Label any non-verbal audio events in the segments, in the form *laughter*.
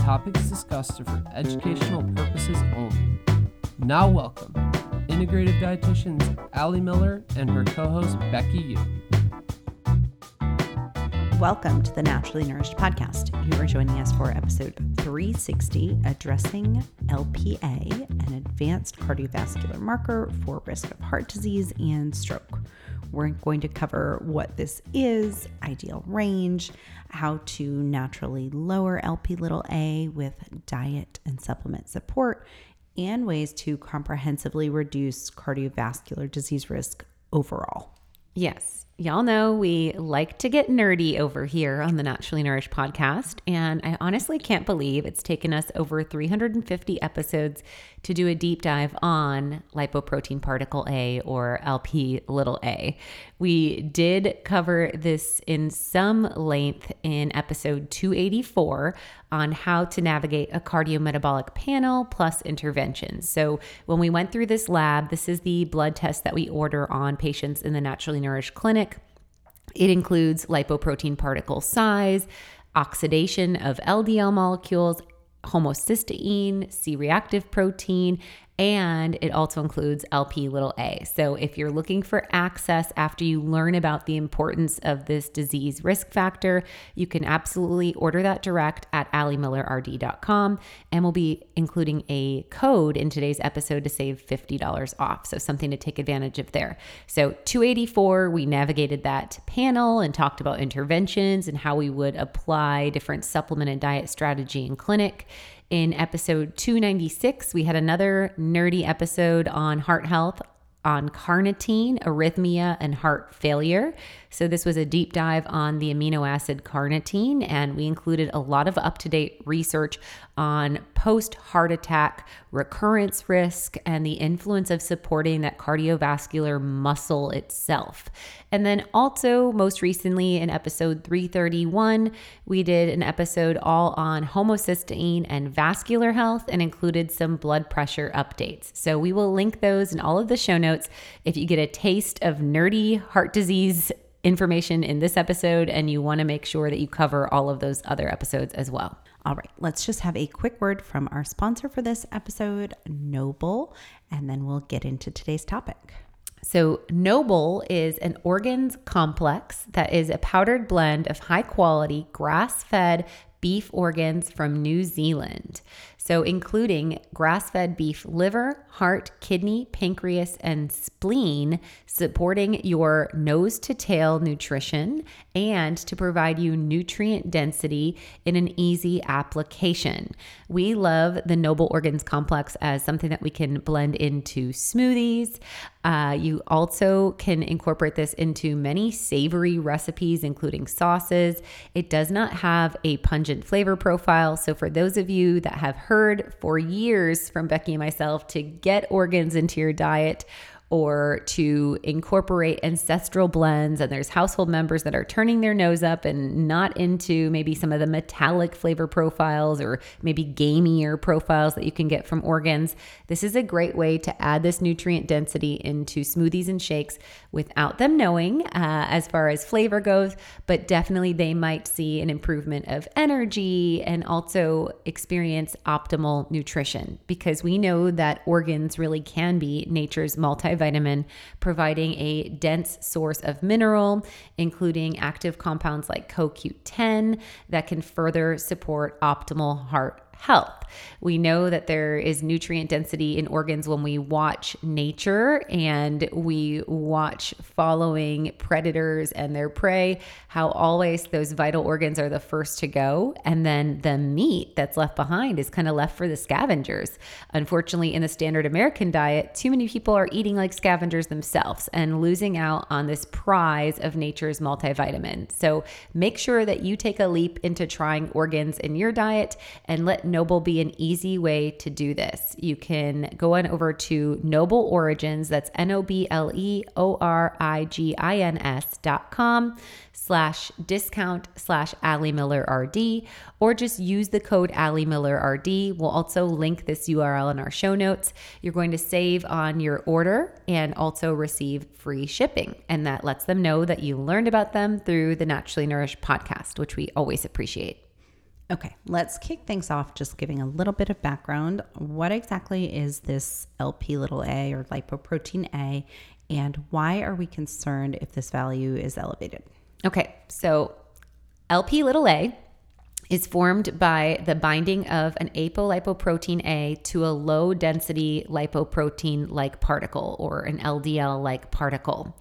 topics discussed are for educational purposes only. Now, welcome integrative dietitians Ali Miller and her co host Becky Yu. Welcome to the Naturally Nourished podcast. You are joining us for episode 360 Addressing LPA, an advanced cardiovascular marker for risk of heart disease and stroke. We're going to cover what this is, ideal range, how to naturally lower LP little a with diet and supplement support, and ways to comprehensively reduce cardiovascular disease risk overall. Yes. Y'all know we like to get nerdy over here on the Naturally Nourished podcast. And I honestly can't believe it's taken us over 350 episodes to do a deep dive on lipoprotein particle A or LP little a. We did cover this in some length in episode 284 on how to navigate a cardiometabolic panel plus interventions. So, when we went through this lab, this is the blood test that we order on patients in the Naturally Nourished Clinic. It includes lipoprotein particle size, oxidation of LDL molecules, homocysteine, C reactive protein, and it also includes LP little a. So, if you're looking for access after you learn about the importance of this disease risk factor, you can absolutely order that direct at alimillerrd.com And we'll be including a code in today's episode to save $50 off. So, something to take advantage of there. So, 284, we navigated that panel and talked about interventions and how we would apply different supplement and diet strategy in clinic. In episode 296, we had another nerdy episode on heart health on carnitine, arrhythmia, and heart failure. So, this was a deep dive on the amino acid carnitine, and we included a lot of up to date research on post heart attack recurrence risk and the influence of supporting that cardiovascular muscle itself. And then, also, most recently in episode 331, we did an episode all on homocysteine and vascular health and included some blood pressure updates. So, we will link those in all of the show notes if you get a taste of nerdy heart disease information in this episode and you want to make sure that you cover all of those other episodes as well. All right, let's just have a quick word from our sponsor for this episode, Noble, and then we'll get into today's topic. So, Noble is an organs complex that is a powdered blend of high quality grass fed beef organs from New Zealand. So, including grass fed beef liver, heart, kidney, pancreas, and spleen, supporting your nose to tail nutrition and to provide you nutrient density in an easy application. We love the Noble Organs Complex as something that we can blend into smoothies. Uh, you also can incorporate this into many savory recipes, including sauces. It does not have a pungent flavor profile. So, for those of you that have heard for years from Becky and myself to get organs into your diet, or to incorporate ancestral blends. And there's household members that are turning their nose up and not into maybe some of the metallic flavor profiles or maybe gamier profiles that you can get from organs. This is a great way to add this nutrient density into smoothies and shakes without them knowing uh, as far as flavor goes, but definitely they might see an improvement of energy and also experience optimal nutrition because we know that organs really can be nature's multi multivitamin, providing a dense source of mineral, including active compounds like CoQ10 that can further support optimal heart health. We know that there is nutrient density in organs when we watch nature and we watch following predators and their prey, how always those vital organs are the first to go. And then the meat that's left behind is kind of left for the scavengers. Unfortunately, in the standard American diet, too many people are eating like scavengers themselves and losing out on this prize of nature's multivitamin. So make sure that you take a leap into trying organs in your diet and let Noble be an easy way to do this. You can go on over to Noble Origins, that's N O B L E O R I G I N S dot com slash discount slash Ali Miller RD, or just use the code Ali Miller RD. We'll also link this URL in our show notes. You're going to save on your order and also receive free shipping. And that lets them know that you learned about them through the Naturally Nourished podcast, which we always appreciate. Okay, let's kick things off just giving a little bit of background. What exactly is this LP little a or lipoprotein A, and why are we concerned if this value is elevated? Okay, so LP little a is formed by the binding of an apolipoprotein A to a low density lipoprotein like particle or an LDL like particle.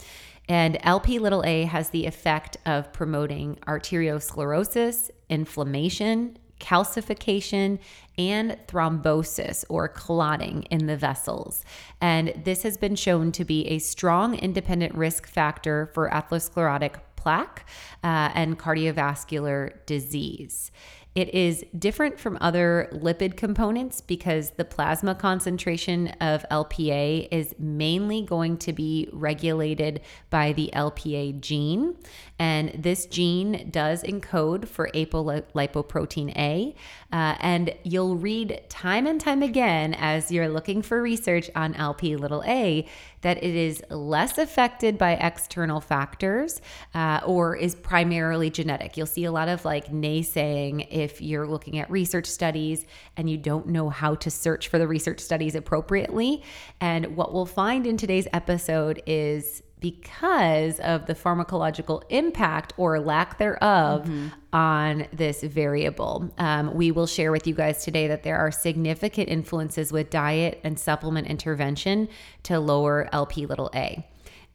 And LP little a has the effect of promoting arteriosclerosis, inflammation, calcification, and thrombosis or clotting in the vessels. And this has been shown to be a strong independent risk factor for atherosclerotic plaque uh, and cardiovascular disease. It is different from other lipid components because the plasma concentration of LPA is mainly going to be regulated by the LPA gene. And this gene does encode for apolipoprotein A. Uh, and you'll read time and time again as you're looking for research on LP little a that it is less affected by external factors uh, or is primarily genetic. You'll see a lot of like naysaying if you're looking at research studies and you don't know how to search for the research studies appropriately. And what we'll find in today's episode is because of the pharmacological impact or lack thereof mm-hmm. on this variable. Um, we will share with you guys today that there are significant influences with diet and supplement intervention to lower LP little a.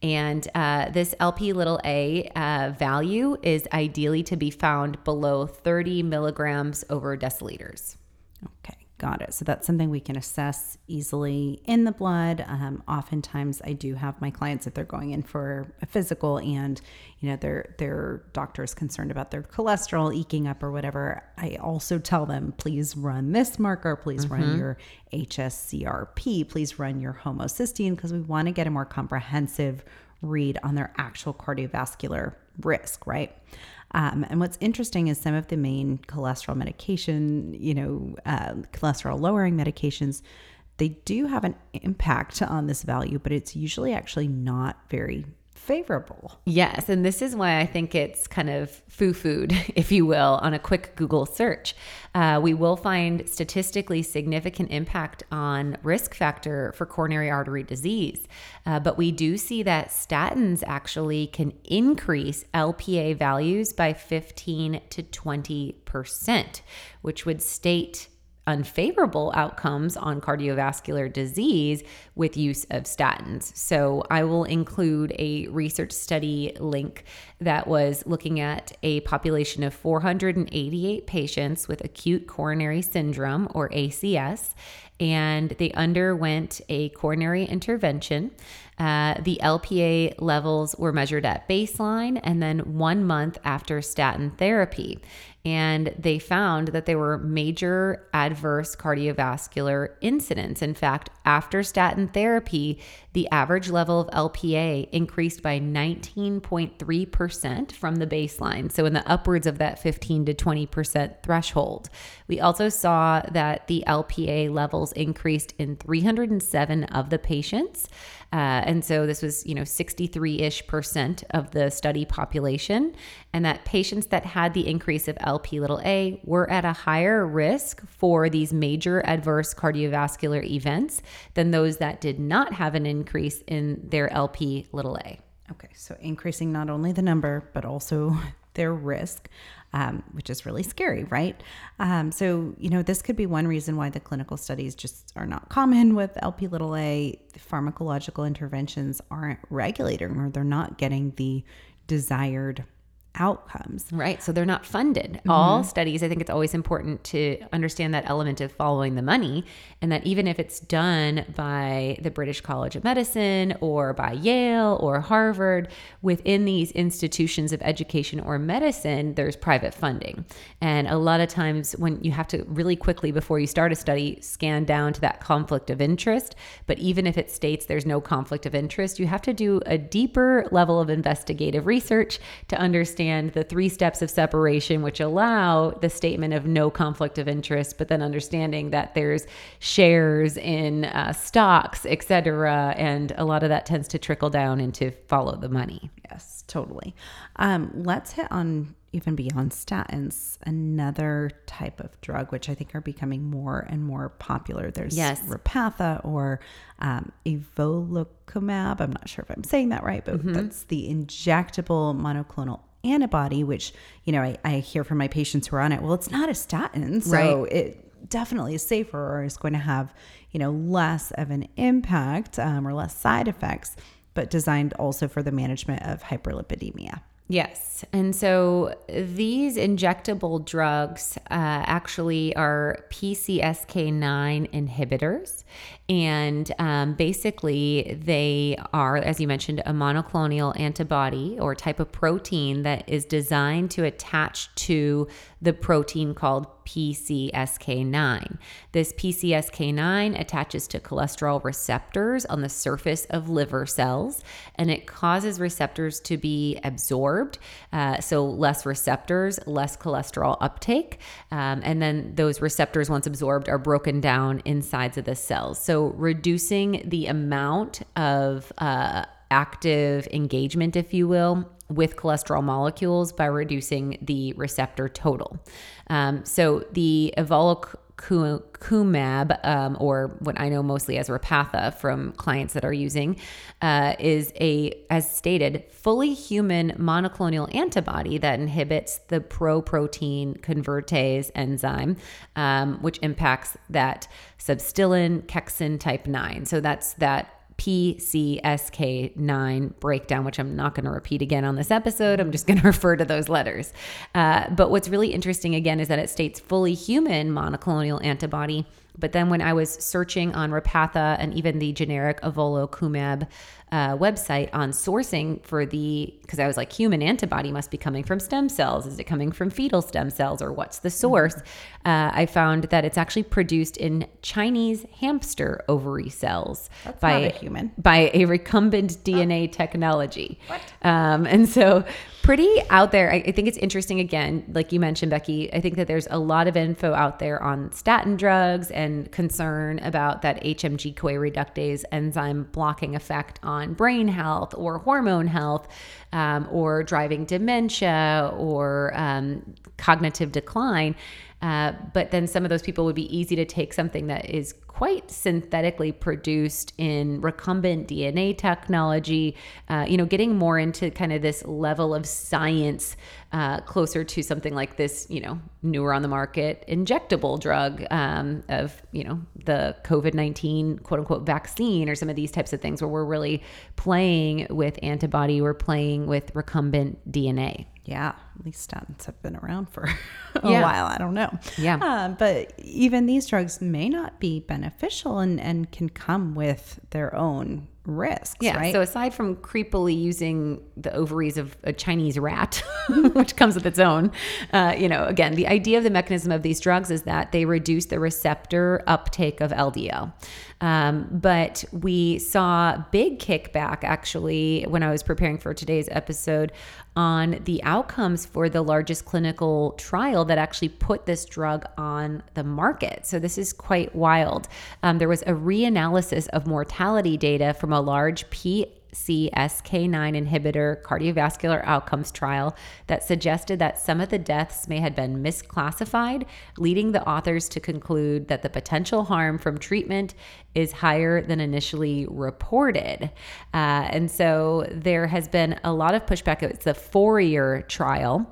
And uh, this LP little a uh, value is ideally to be found below 30 milligrams over deciliters. Okay. Got it. So that's something we can assess easily in the blood. Um, oftentimes, I do have my clients if they're going in for a physical, and you know their their doctor is concerned about their cholesterol eking up or whatever. I also tell them, please run this marker, please mm-hmm. run your HSCRP, please run your homocysteine, because we want to get a more comprehensive read on their actual cardiovascular risk, right? Um, and what's interesting is some of the main cholesterol medication, you know, uh, cholesterol lowering medications, they do have an impact on this value, but it's usually actually not very favorable. Yes. And this is why I think it's kind of foo food, *laughs* if you will, on a quick Google search. Uh, we will find statistically significant impact on risk factor for coronary artery disease. Uh, but we do see that statins actually can increase LPA values by 15 to 20%, which would state unfavorable outcomes on cardiovascular disease with use of statins. So I will include a research study link that was looking at a population of 488 patients with acute coronary syndrome or ACS and they underwent a coronary intervention. Uh, the LPA levels were measured at baseline and then one month after statin therapy and they found that there were major adverse cardiovascular incidents. In fact, after statin therapy, the average level of LPA increased by 19.3% from the baseline, so in the upwards of that 15 to 20% threshold. We also saw that the LPA levels increased in 307 of the patients. Uh, and so this was, you know, 63 ish percent of the study population. And that patients that had the increase of LP little a were at a higher risk for these major adverse cardiovascular events than those that did not have an increase in their LP little a. Okay, so increasing not only the number, but also *laughs* their risk um, which is really scary, right? Um, so, you know, this could be one reason why the clinical studies just are not common with LP little a. Pharmacological interventions aren't regulating or they're not getting the desired outcomes. Right. So they're not funded. Mm-hmm. All studies, I think it's always important to understand that element of following the money and that even if it's done by the British College of Medicine or by Yale or Harvard, within these institutions of education or medicine, there's private funding. And a lot of times when you have to really quickly before you start a study scan down to that conflict of interest, but even if it states there's no conflict of interest, you have to do a deeper level of investigative research to understand the three steps of separation, which allow the statement of no conflict of interest, but then understanding that there's shares in uh, stocks, et cetera. And a lot of that tends to trickle down into follow the money. Yes, totally. Um, let's hit on even beyond statins, another type of drug, which I think are becoming more and more popular. There's Yes. Repatha or um, evolocumab. I'm not sure if I'm saying that right, but that's the injectable monoclonal antibody, which, you know, I, I hear from my patients who are on it. Well, it's not a statin. So Right. it definitely is safer or is going to have, you know, less of an impact um, or less side effects, but designed also for the management of hyperlipidemia. Yes. And so these injectable drugs uh, actually are PCSK9 inhibitors. And um, basically, they are, as you mentioned, a monoclonal antibody or type of protein that is designed to attach to the protein called PCSK9. This PCSK9 attaches to cholesterol receptors on the surface of liver cells and it causes receptors to be absorbed. Uh, so, less receptors, less cholesterol uptake. Um, and then those receptors, once absorbed, are broken down insides of the cells. So, reducing the amount of uh, active engagement, if you will, with cholesterol molecules by reducing the receptor total. Um, so the evolocumab, um, or what I know mostly as Repatha from clients that are using, uh, is a, as stated, fully human monoclonal antibody that inhibits the pro-protein convertase enzyme, um, which impacts that subtilisin kexin type 9. So that's that PCSK9 breakdown, which I'm not going to repeat again on this episode. I'm just going *laughs* to refer to those letters. Uh, but what's really interesting again is that it states fully human monoclonal antibody. But then when I was searching on Repatha and even the generic Evolocumab uh, website on sourcing for the, because I was like, human antibody must be coming from stem cells. Is it coming from fetal stem cells or what's the source? Uh, I found that it's actually produced in Chinese hamster ovary cells by not a human. by a recombinant DNA technology. Um, and so, pretty out there. I, I think it's interesting. Again, like you mentioned, Becky, I think that there's a lot of info out there on statin drugs and concern about that HMG CoA reductase enzyme blocking effect on brain health or hormone health, um, or driving dementia or um, cognitive decline. Uh, but then some of those people would be easy to take something that is quite synthetically produced in recombinant DNA technology, uh, you know, getting more into kind of this level of science uh, closer to something like this, you know, newer on the market injectable drug um, of, you know, the COVID 19 quote unquote vaccine or some of these types of things where we're really playing with antibody, we're playing with recombinant DNA. Yeah, at least statins have been around for *laughs* a Yeah. while. I don't know. Yeah. Um, but even these drugs may not be beneficial and, and can come with their own risks, Yeah. right? So aside from creepily using the ovaries of a Chinese rat, *laughs* which comes with its own, uh, you know, again, the idea of the mechanism of these drugs is that they reduce the receptor uptake of LDL. Um, but we saw big kickback actually when I was preparing for today's episode on the outcomes for the largest clinical trial that actually put this drug on the market. So this is quite wild. Um, there was a reanalysis of mortality data from a large PCSK9 inhibitor cardiovascular outcomes trial that suggested that some of the deaths may have been misclassified, leading the authors to conclude that the potential harm from treatment is higher than initially reported. Uh, and so there has been a lot of pushback. It's the FOURIER trial.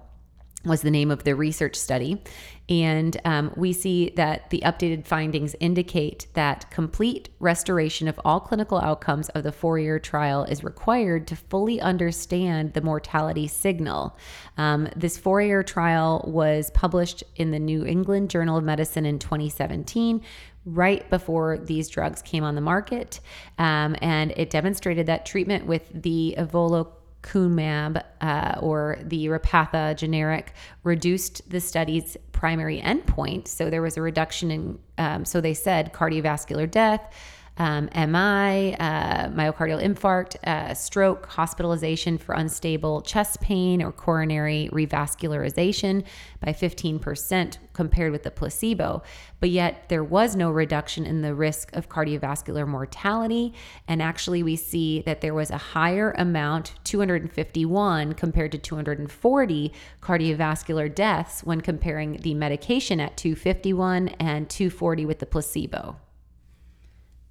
was the name of the research study. And um, we see that the updated findings indicate that complete restoration of all clinical outcomes of the FOURIER trial is required to fully understand the mortality signal. Um, this FOURIER trial was published in the New England Journal of Medicine in 2017 right before these drugs came on the market. Um, and it demonstrated that treatment with the Evolo Cumab uh, or the Repatha generic reduced the study's primary endpoint. So there was a reduction in, um, so they said cardiovascular death, um, MI, uh, myocardial infarct, uh, stroke, hospitalization for unstable chest pain or coronary revascularization by 15% compared with the placebo. But yet there was no reduction in the risk of cardiovascular mortality. And actually, we see that there was a higher amount, 251 compared to 240 cardiovascular deaths when comparing the medication at 251 and 240 with the placebo.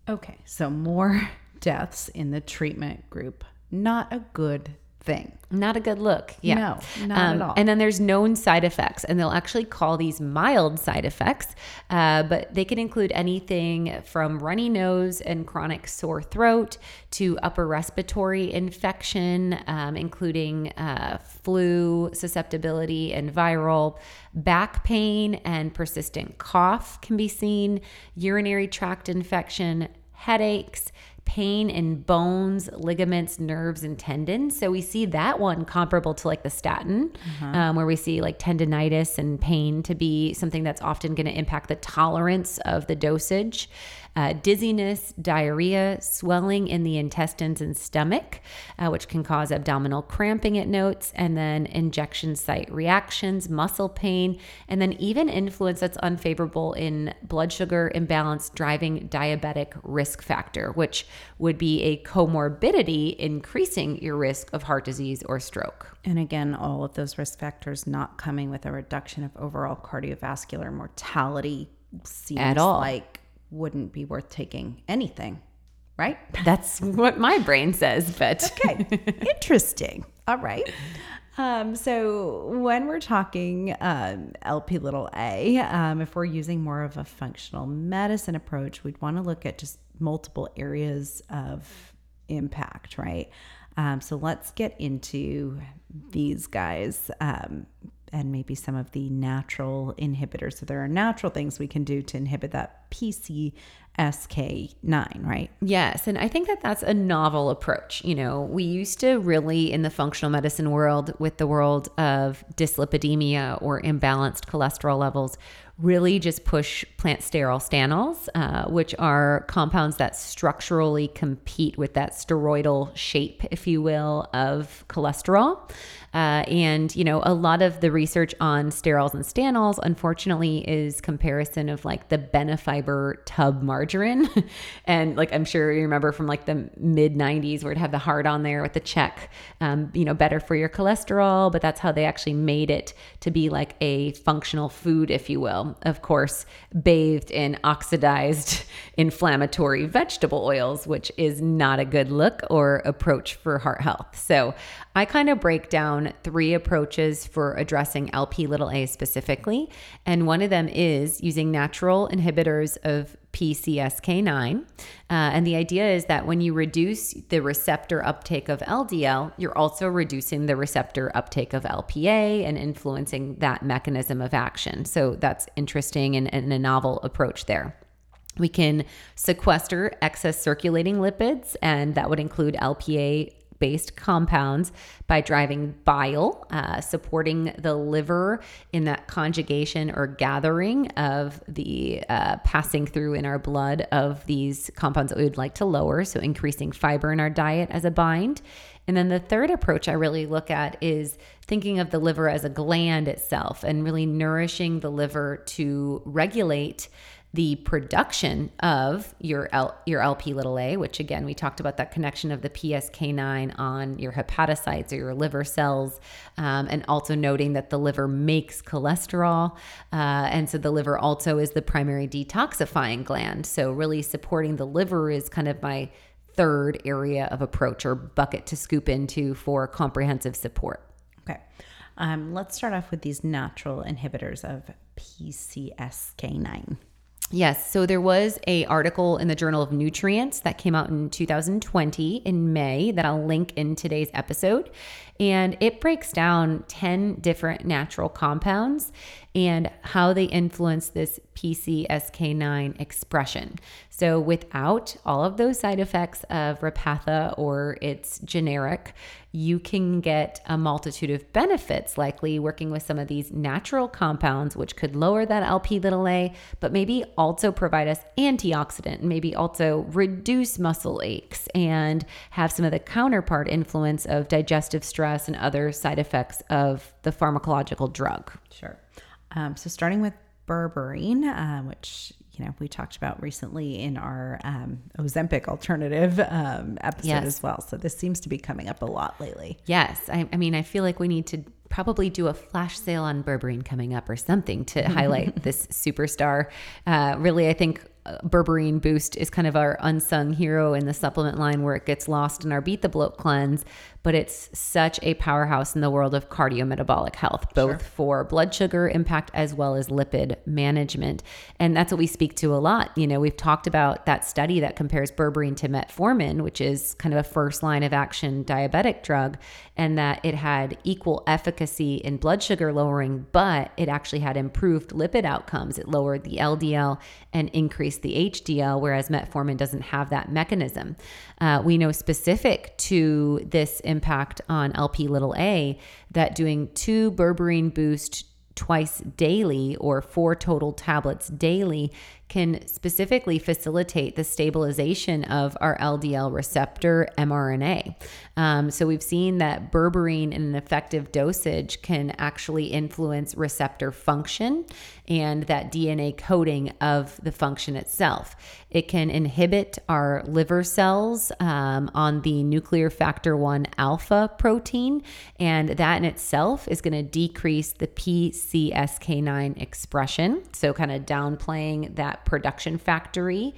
Okay, so more *laughs* deaths in the treatment group. Not a good thing. Not a good look. Yeah. No, not um, at all. And then there's known side effects, and they'll actually call these mild side effects, uh, but they can include anything from runny nose and chronic sore throat to upper respiratory infection, um, including uh, flu, susceptibility, and viral. Back pain and persistent cough can be seen, urinary tract infection, headaches pain in bones, ligaments, nerves, and tendons. So we see that one comparable to like the statin, uh-huh. um, where we see like tendonitis and pain to be something that's often going to impact the tolerance of the dosage uh, dizziness, diarrhea, swelling in the intestines and stomach, uh, which can cause abdominal cramping, it notes, and then injection site reactions, muscle pain, and then even influence that's unfavorable in blood sugar imbalance driving diabetic risk factor, which would be a comorbidity increasing your risk of heart disease or stroke. And again, all of those risk factors not coming with a reduction of overall cardiovascular mortality seems at all like wouldn't be worth taking anything, right? *laughs* That's what my brain says, but *laughs* okay. Interesting. All right. Um, so when we're talking um, LP little a, um, if we're using more of a functional medicine approach, we'd want to look at just multiple areas of impact, right? Um, so let's get into these guys. Um, and maybe some of the natural inhibitors. So there are natural things we can do to inhibit that PCSK9, right? Yes. And I think that that's a novel approach. You know, we used to really, in the functional medicine world, with the world of dyslipidemia or imbalanced cholesterol levels, really just push plant sterol stanols, uh, which are compounds that structurally compete with that steroidal shape, if you will, of cholesterol. Uh, and, you know, a lot of the research on sterols and stanols, unfortunately, is comparison of like the Benefiber tub margarine. *laughs* and like, I'm sure you remember from like the mid 90s where it had the heart on there with the check, um, you know, better for your cholesterol. But that's how they actually made it to be like a functional food, if you will. Of course, bathed in oxidized *laughs* inflammatory vegetable oils, which is not a good look or approach for heart health. So I kind of break down three approaches for addressing LP little a specifically. And one of them is using natural inhibitors of PCSK9. Uh, and the idea is that when you reduce the receptor uptake of LDL, you're also reducing the receptor uptake of LPA and influencing that mechanism of action. So that's interesting and, and a novel approach there. We can sequester excess circulating lipids, and that would include LPA based compounds by driving bile, uh, supporting the liver in that conjugation or gathering of the uh, passing through in our blood of these compounds that we would like to lower. So, increasing fiber in our diet as a bind. And then the third approach I really look at is thinking of the liver as a gland itself and really nourishing the liver to regulate the production of your L, your LP little a, which again we talked about that connection of the PSK9 on your hepatocytes or your liver cells, um, and also noting that the liver makes cholesterol, uh, and so the liver also is the primary detoxifying gland. So really supporting the liver is kind of my third area of approach or bucket to scoop into for comprehensive support. Okay. Um, let's start off with these natural inhibitors of PCSK9. Yes, so there was a article in the Journal of Nutrients that came out in 2020 in May that I'll link in today's episode and it breaks down 10 different natural compounds and how they influence this PCSK9 expression. So, without all of those side effects of Repatha or its generic, you can get a multitude of benefits, likely working with some of these natural compounds, which could lower that LP little a, but maybe also provide us antioxidant, and maybe also reduce muscle aches and have some of the counterpart influence of digestive stress and other side effects of the pharmacological drug. Sure. Um, so, starting with berberine, uh, which you know we talked about recently in our um, Ozempic alternative um, episode yes. as well. So this seems to be coming up a lot lately. Yes, I, I mean I feel like we need to probably do a flash sale on berberine coming up or something to *laughs* highlight this superstar. Uh, really, I think berberine boost is kind of our unsung hero in the supplement line where it gets lost in our beat the bloat cleanse but it's such a powerhouse in the world of cardiometabolic health both sure. for blood sugar impact as well as lipid management and that's what we speak to a lot you know we've talked about that study that compares berberine to metformin which is kind of a first line of action diabetic drug and that it had equal efficacy in blood sugar lowering but it actually had improved lipid outcomes it lowered the ldl and increased the HDL, whereas metformin doesn't have that mechanism. Uh, we know specific to this impact on LP little a that doing two berberine boost twice daily or four total tablets daily can specifically facilitate the stabilization of our LDL receptor mRNA. Um, so we've seen that berberine in an effective dosage can actually influence receptor function and that DNA coding of the function itself. It can inhibit our liver cells um, on the nuclear factor 1 alpha protein, and that in itself is going to decrease the PCSK9 expression. So, kind of downplaying that production factory.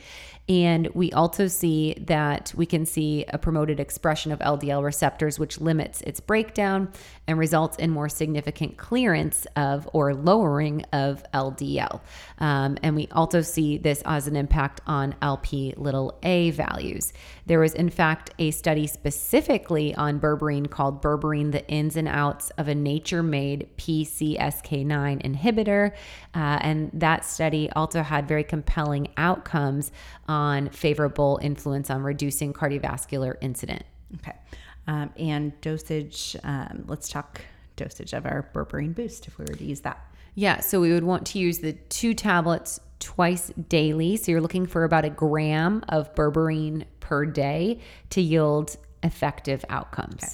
And we also see that we can see a promoted expression of LDL receptors, which limits its breakdown and results in more significant clearance of or lowering of LDL. Um, and we also see this as an impact on LP little a values. There was, in fact, a study specifically on berberine called Berberine The Ins and Outs of a Nature Made PCSK9 Inhibitor. Uh, and that study also had very compelling outcomes on favorable influence on reducing cardiovascular incident. Okay. Um, and dosage, um, let's talk dosage of our berberine boost if we were to use that. Yeah, so we would want to use the two tablets twice daily. So you're looking for about a gram of berberine per day to yield effective outcomes. Okay.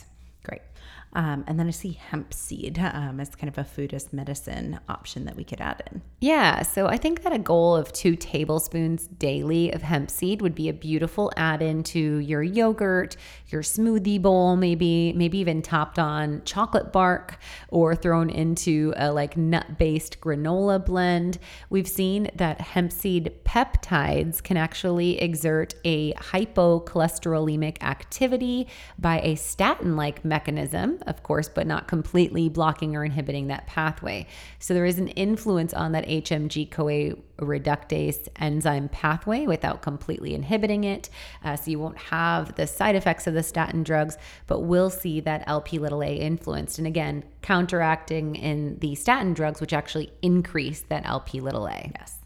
Um, and then I see hemp seed um, as kind of a food as medicine option that we could add in. Yeah. So I think that a goal of two tablespoons daily of hemp seed would be a beautiful add in to your yogurt, your smoothie bowl, maybe, maybe even topped on chocolate bark or thrown into a like nut based granola blend. We've seen that hemp seed peptides can actually exert a hypocholesterolemic activity by a statin like mechanism of course, but not completely blocking or inhibiting that pathway. So there is an influence on that HMG CoA reductase enzyme pathway without completely inhibiting it. Uh, so you won't have the side effects of the statin drugs, but will see that LP little a influenced. And again, counteracting in the statin drugs, which actually increase that LP little a. Yes.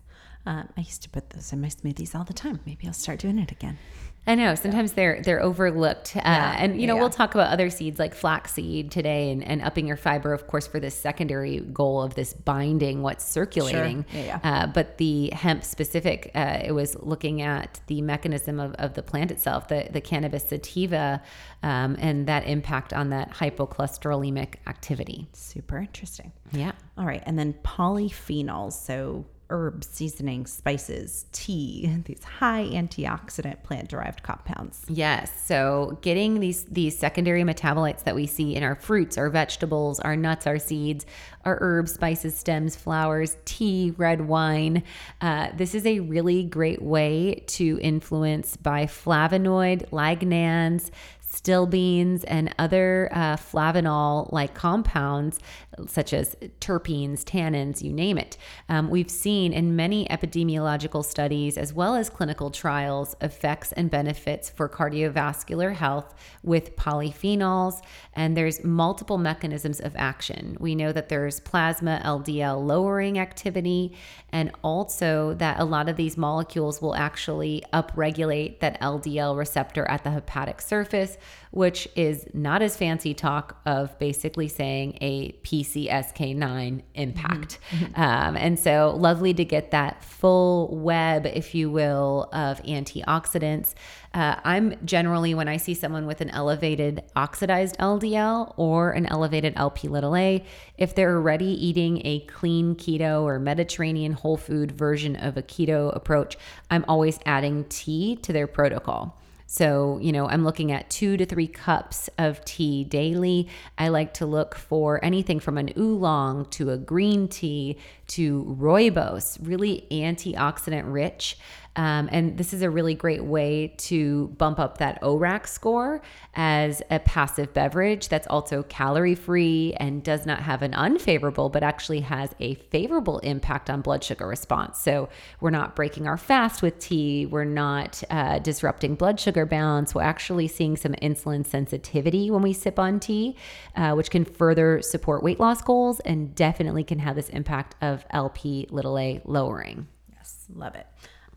Um, I used to put those in my smoothies all the time. Maybe I'll start doing it again. I know sometimes yeah. they're they're overlooked, uh, yeah. and you know yeah. we'll talk about other seeds like flaxseed today, and, and upping your fiber, of course, for this secondary goal of this binding what's circulating. Sure. Yeah, uh, but the hemp specific, uh, it was looking at the mechanism of, of the plant itself, the the cannabis sativa, um, and that impact on that hypocholesterolemic activity. Super interesting. Yeah. All right, and then polyphenols. So herbs, seasonings, spices, tea, *laughs* these high antioxidant plant derived compounds. Yes. So getting these these secondary metabolites that we see in our fruits, our vegetables, our nuts, our seeds, our herbs, spices, stems, flowers, tea, red wine. Uh, this is a really great way to influence by flavonoid, lignans, stilbenes and other uh, flavanol like compounds such as terpenes, tannins, you name it. Um, we've seen in many epidemiological studies, as well as clinical trials, effects and benefits for cardiovascular health with polyphenols. And there's multiple mechanisms of action. We know that there's plasma LDL lowering activity, and also that a lot of these molecules will actually upregulate that LDL receptor at the hepatic surface, which is not as fancy talk of basically saying a PCSK9 impact. Mm-hmm. Um, and so, lovely to get that full web, if you will, of antioxidants. Uh, I'm generally, when I see someone with an elevated oxidized LDL or an elevated LP little a, if they're already eating a clean keto or Mediterranean whole food version of a keto approach, I'm always adding tea to their protocol. So, you know, I'm looking at two to three cups of tea daily. I like to look for anything from an oolong to a green tea to rooibos, really antioxidant rich. Um, and this is a really great way to bump up that ORAC score as a passive beverage that's also calorie free and does not have an unfavorable, but actually has a favorable impact on blood sugar response. So we're not breaking our fast with tea, we're not uh, disrupting blood sugar balance, we're actually seeing some insulin sensitivity when we sip on tea, uh, which can further support weight loss goals and definitely can have this impact of LP little a lowering. Yes, love it.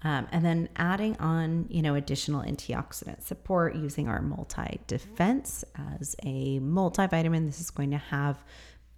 Um, and then adding on, you know, additional antioxidant support using our multi defense as a multivitamin. This is going to have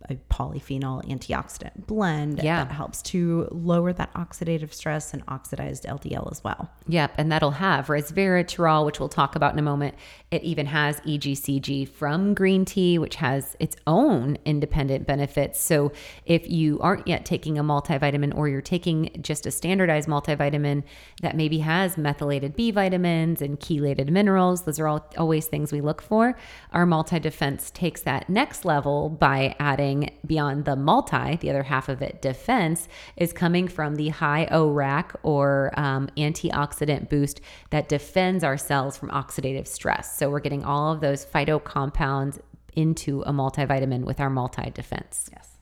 a polyphenol antioxidant blend yeah. that helps to lower that oxidative stress and oxidized LDL as well. Yep, and that'll have resveratrol, which we'll talk about in a moment. It even has EGCG from green tea, which has its own independent benefits. So if you aren't yet taking a multivitamin or you're taking just a standardized multivitamin that maybe has methylated B vitamins and chelated minerals, those are all always things we look for. Our multi defense takes that next level by adding beyond the multi, the other half of it, defense, is coming from the high ORAC or um, antioxidant boost that defends our cells from oxidative stress. So we're getting all of those phyto compounds into a multivitamin with our multi defense. Yes.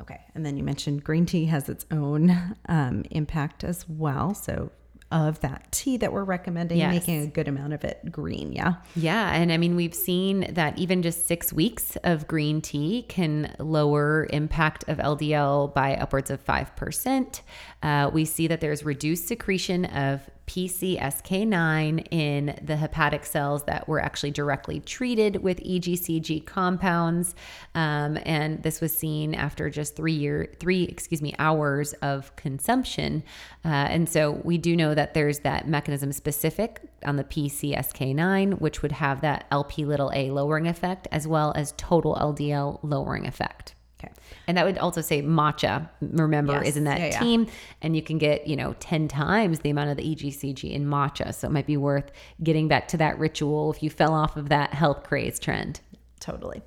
Okay. And then you mentioned green tea has its own um, impact as well. So of that tea that we're recommending, yes. making a good amount of it green. Yeah. Yeah. And I mean, we've seen that even just six weeks of green tea can lower impact of LDL by upwards of 5%. Uh, we see that there's reduced secretion of PCSK9 in the hepatic cells that were actually directly treated with EGCG compounds, um, and this was seen after just three year three excuse me hours of consumption. Uh, and so we do know that there's that mechanism specific on the PCSK9, which would have that LP little a lowering effect as well as total LDL lowering effect. Okay. And that would also say matcha, remember, yes. is in that yeah, team. Yeah. And you can get, you know, 10 times the amount of the EGCG in matcha. So it might be worth getting back to that ritual if you fell off of that health craze trend. Totally.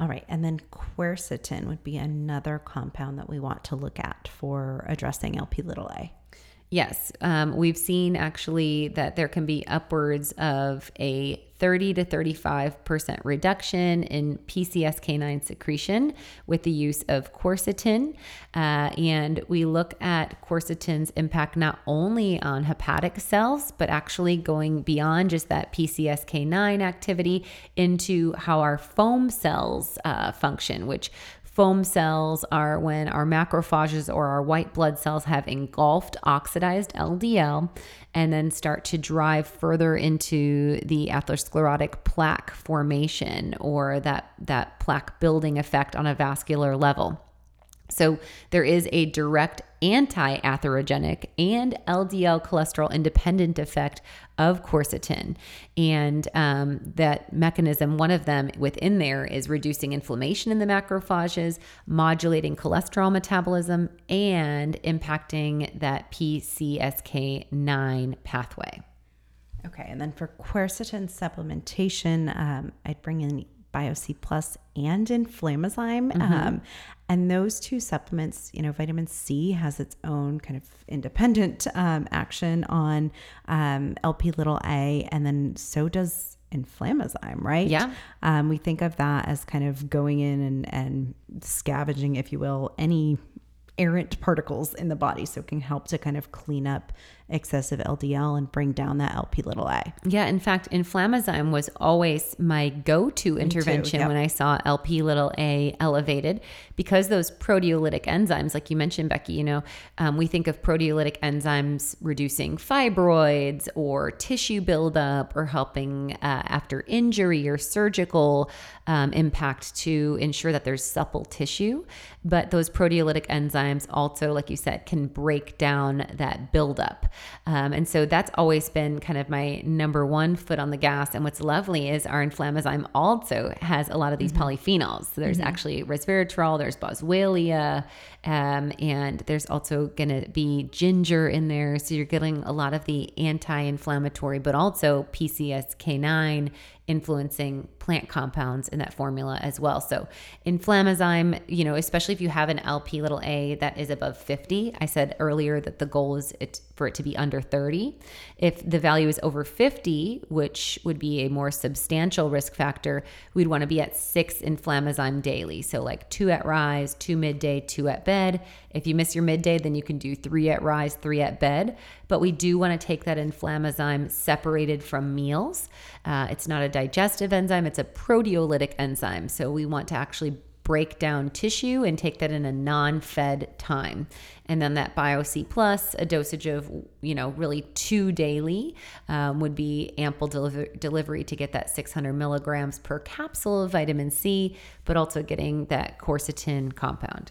All right. And then quercetin would be another compound that we want to look at for addressing LP little a. Yes, um, we've seen actually that there can be upwards of a 30 to 35% reduction in PCSK9 secretion with the use of quercetin. Uh, and we look at quercetin's impact not only on hepatic cells, but actually going beyond just that PCSK9 activity into how our foam cells uh, function, which Foam cells are when our macrophages or our white blood cells have engulfed oxidized LDL and then start to drive further into the atherosclerotic plaque formation or that, that plaque building effect on a vascular level. So there is a direct anti atherogenic and LDL cholesterol independent effect of quercetin. And um, that mechanism, one of them within there, is reducing inflammation in the macrophages, modulating cholesterol metabolism, and impacting that PCSK9 pathway. Okay, and then for quercetin supplementation, um, I'd bring in BioC Plus and Inflammazyme. Um, and those two supplements, you know, vitamin C has its own kind of independent um, action on um, LP little a, and then so does inflammazyme, right? Yeah. Um, we think of that as kind of going in and, and scavenging, if you will, any errant particles in the body. So it can help to kind of clean up excessive LDL and bring down that LP little a. Yeah, in fact, inflammazyme was always my go-to intervention yep. when I saw LP little a elevated because those proteolytic enzymes, like you mentioned, Becky, you know, um, we think of proteolytic enzymes reducing fibroids or tissue buildup or helping uh, after injury or surgical um, impact to ensure that there's supple tissue. But those proteolytic enzymes also, like you said, can break down that buildup. Um, and so that's always been kind of my number one foot on the gas. And what's lovely is our inflammazyme also has a lot of these Mm-hmm. polyphenols. So there's actually resveratrol, there's boswellia, um, and there's also going to be ginger in there. So you're getting a lot of the anti inflammatory, but also PCSK9 influencing plant compounds in that formula as well. So inflammazyme, you know, especially if you have an LP little a that is above 50, I said earlier that the goal is it for it to be under 30. If the value is over 50, which would be a more substantial risk factor, we'd want to be at 6 inflammazyme daily. So like 2 at rise, 2 midday, 2 at bed. If you miss your midday, then you can do 3 at rise, 3 at bed, but we do want to take that inflammazyme separated from meals. Uh, it's not a digestive enzyme, it's a proteolytic enzyme. So we want to actually break down tissue and take that in a non-fed time. And then that BioC plus, a dosage of, you know, really two daily um, would be ample deliver- delivery to get that 600 milligrams per capsule of vitamin C, but also getting that quercetin compound.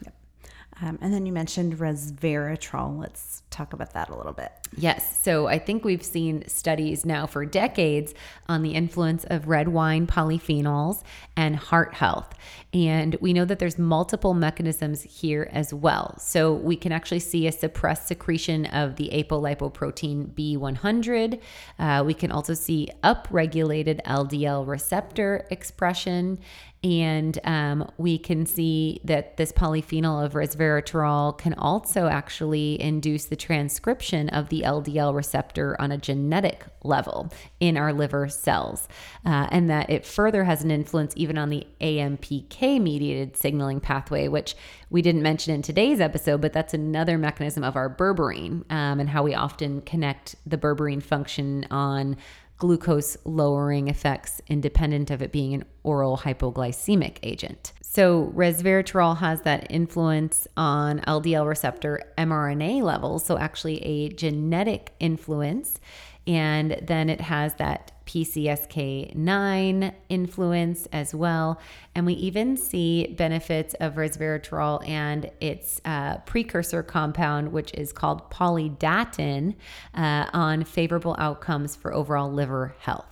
Um, and then you mentioned resveratrol. Let's talk about that a little bit. Yes. So I think we've seen studies now for decades on the influence of red wine polyphenols and heart health. And we know that there's multiple mechanisms here as well. So we can actually see a suppressed secretion of the apolipoprotein B100. Uh, we can also see upregulated LDL receptor expression. And um, we can see that this polyphenol of resveratrol can also actually induce the transcription of the LDL receptor on a genetic level in our liver cells, uh, and that it further has an influence even on the AMPK mediated signaling pathway, which we didn't mention in today's episode, but that's another mechanism of our berberine um, and how we often connect the berberine function on glucose lowering effects independent of it being an oral hypoglycemic agent. So, resveratrol has that influence on LDL receptor mRNA levels, so actually a genetic influence. And then it has that PCSK9 influence as well. And we even see benefits of resveratrol and its uh, precursor compound, which is called polydatin, uh, on favorable outcomes for overall liver health.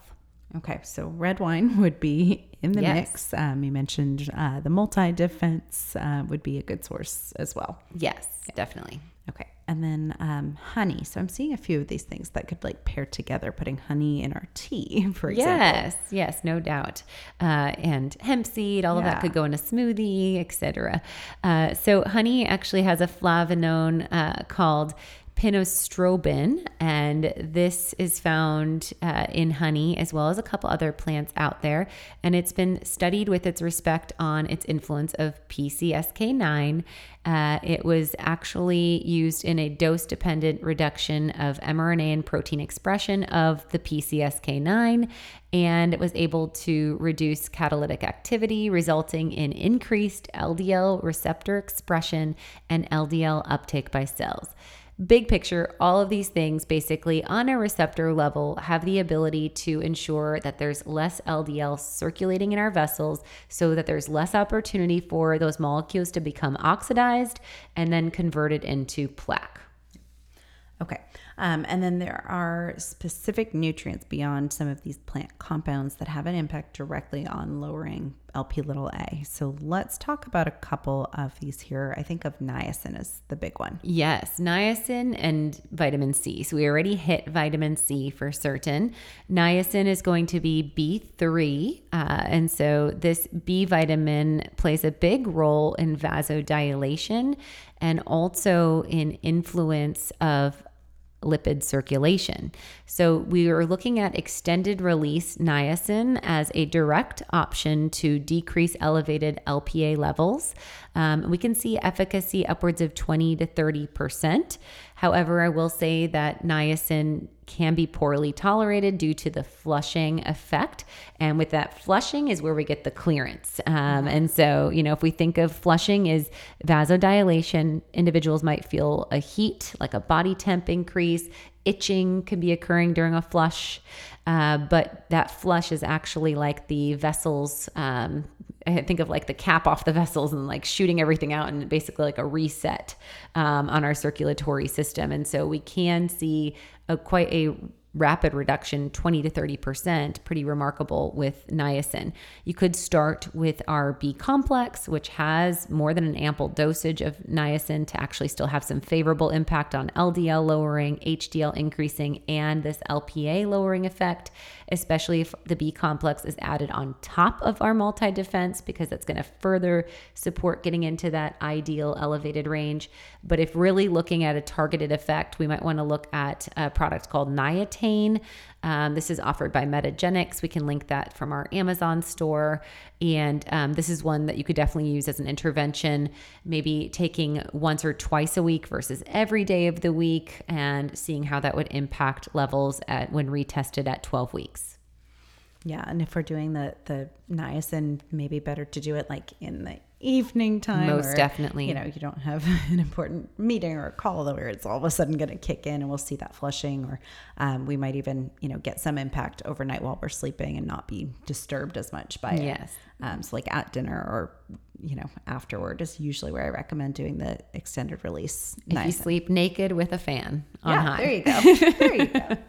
Okay, so red wine *laughs* would be in the Yes. mix. Um, you mentioned uh, the multi defense uh, would be a good source as well. Yes, definitely. Okay, and then um, honey. So I'm seeing a few of these things that could like pair together, putting honey in our tea, *laughs* for example. Yes, yes, no doubt. Uh, and hemp seed, all of that could go in a smoothie, etc. Uh, so honey actually has a flavonone uh, called pinostrobin, and this is found uh, in honey as well as a couple other plants out there. And it's been studied with its respect on its influence of PCSK9. Uh, it was actually used in a dose dependent reduction of mRNA and protein expression of the PCSK9, and it was able to reduce catalytic activity, resulting in increased LDL receptor expression and LDL uptake by cells. Big picture, all of these things basically on a receptor level have the ability to ensure that there's less LDL circulating in our vessels so that there's less opportunity for those molecules to become oxidized and then converted into plaque. Okay. Um, and then there are specific nutrients beyond some of these plant compounds that have an impact directly on lowering LP little a. So let's talk about a couple of these here. I think of niacin as the big one. Yes, niacin and vitamin C. So we already hit vitamin C for certain. Niacin is going to be B3. Uh, and so this B vitamin plays a big role in vasodilation and also in influence of lipid circulation. So we are looking at extended release niacin as a direct option to decrease elevated LPA levels. Um, we can see efficacy upwards of 20 to 30 percent. However, I will say that niacin can be poorly tolerated due to the flushing effect. And with that flushing is where we get the clearance. Um, and so, you know, if we think of flushing is vasodilation, individuals might feel a heat, like a body temp increase. Itching can be occurring during a flush, uh, but that flush is actually like the vessels um, I think of like the cap off the vessels and like shooting everything out and basically like a reset um, on our circulatory system. And so we can see a quite a rapid reduction 20 to 30% pretty remarkable with niacin you could start with our b complex which has more than an ample dosage of niacin to actually still have some favorable impact on ldl lowering hdl increasing and this lpa lowering effect especially if the b complex is added on top of our multi defense because that's going to further support getting into that ideal elevated range. But if really looking at a targeted effect we might want to look at a product called niatine um, this is offered by Metagenics. We can link that from our Amazon store. And um, this is one that you could definitely use as an intervention, maybe taking once or twice a week versus every day of the week and seeing how that would impact levels at when retested at 12 weeks. Yeah, and if we're doing the the niacin, maybe better to do it like in the evening time. Most definitely. You know, you don't have *laughs* an important meeting or a call where it's all of a sudden going to kick in, and we'll see that flushing, or um, we might even you know get some impact overnight while we're sleeping and not be disturbed as much by it. Yes. Um, so like at dinner or you know afterward is usually where I recommend doing the extended release. If you sleep naked with a fan on yeah, high. There you go. There you go. *laughs*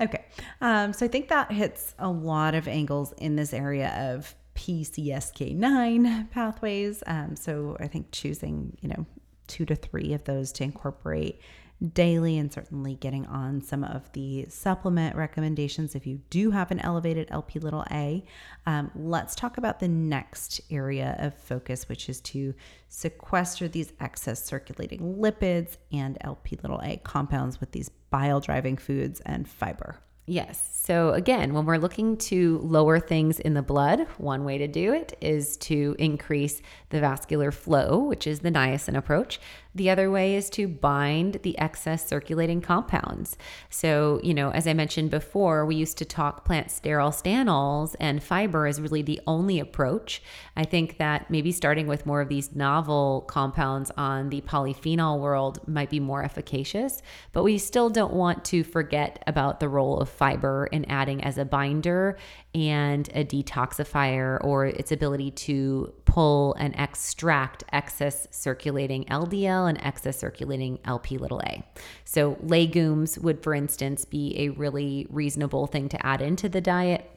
Okay. Um, so I think that hits a lot of angles in this area of PCSK9 pathways. Um, so I think choosing, you know, two to three of those to incorporate daily and certainly getting on some of the supplement recommendations if you do have an elevated LP little a. Um, let's talk about the next area of focus, which is to sequester these excess circulating lipids and LP little a compounds with these bile driving foods and fiber. Yes. So, again, when we're looking to lower things in the blood, one way to do it is to increase the vascular flow, which is the niacin approach. The other way is to bind the excess circulating compounds. So, you know, as I mentioned before, we used to talk plant sterol stanols, and fiber is really the only approach. I think that maybe starting with more of these novel compounds on the polyphenol world might be more efficacious, but we still don't want to forget about the role of fiber in adding as a binder and a detoxifier or its ability to pull and extract excess circulating LDL and excess circulating LP little a. So, legumes would, for instance, be a really reasonable thing to add into the diet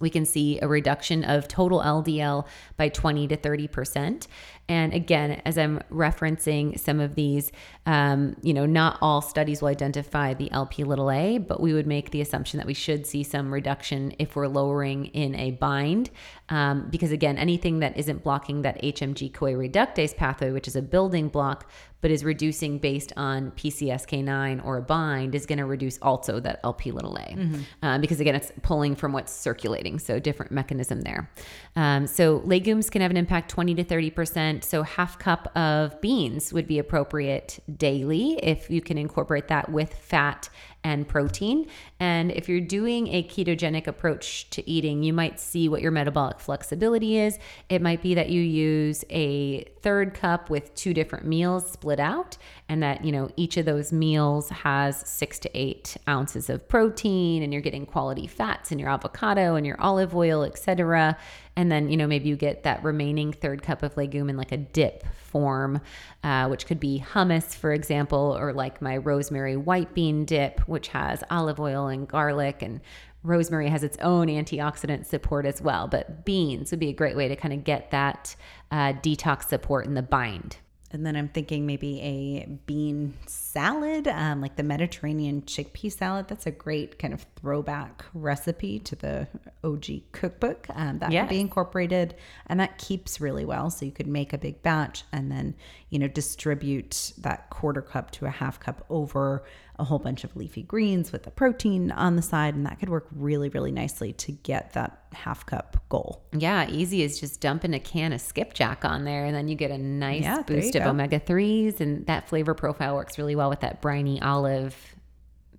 we can see a reduction of total LDL by 20 to 30%. And again, as I'm referencing some of these, um, you know, not all studies will identify the LP little a, but we would make the assumption that we should see some reduction if we're lowering in a bind. Um, because again, anything that isn't blocking that HMG CoA reductase pathway, which is a building block, but is reducing based on PCSK9 or a bind, is going to reduce also that LP little a. Mm-hmm. Uh, because again, it's pulling from what's circulating. So different mechanism there. Um, so legumes can have an impact 20 to 30%. So, half cup of beans would be appropriate daily if you can incorporate that with fat and protein. And if you're doing a ketogenic approach to eating, you might see what your metabolic flexibility is. It might be that you use a third cup with two different meals split out and that, you know, each of those meals has six to eight ounces of protein and you're getting quality fats in your avocado and your olive oil, etc. And then, you know, maybe you get that remaining third cup of legume in like a dip form, uh, which could be hummus, for example, or like my rosemary white bean dip, which has olive oil and garlic and rosemary has its own antioxidant support as well. But beans would be a great way to kind of get that uh, detox support in the bind. And then I'm thinking maybe a bean salad, um, like the Mediterranean chickpea salad. That's a great kind of throwback recipe to the OG cookbook. Um, that yes. could be incorporated, and that keeps really well. So you could make a big batch and then, you know, distribute that quarter cup to a half cup over a whole bunch of leafy greens with the protein on the side. And that could work really, really nicely to get that half cup goal. Yeah, easy is just dumping a can of skipjack on there and then you get a nice yeah, boost of omega 3s. And that flavor profile works really well with that briny olive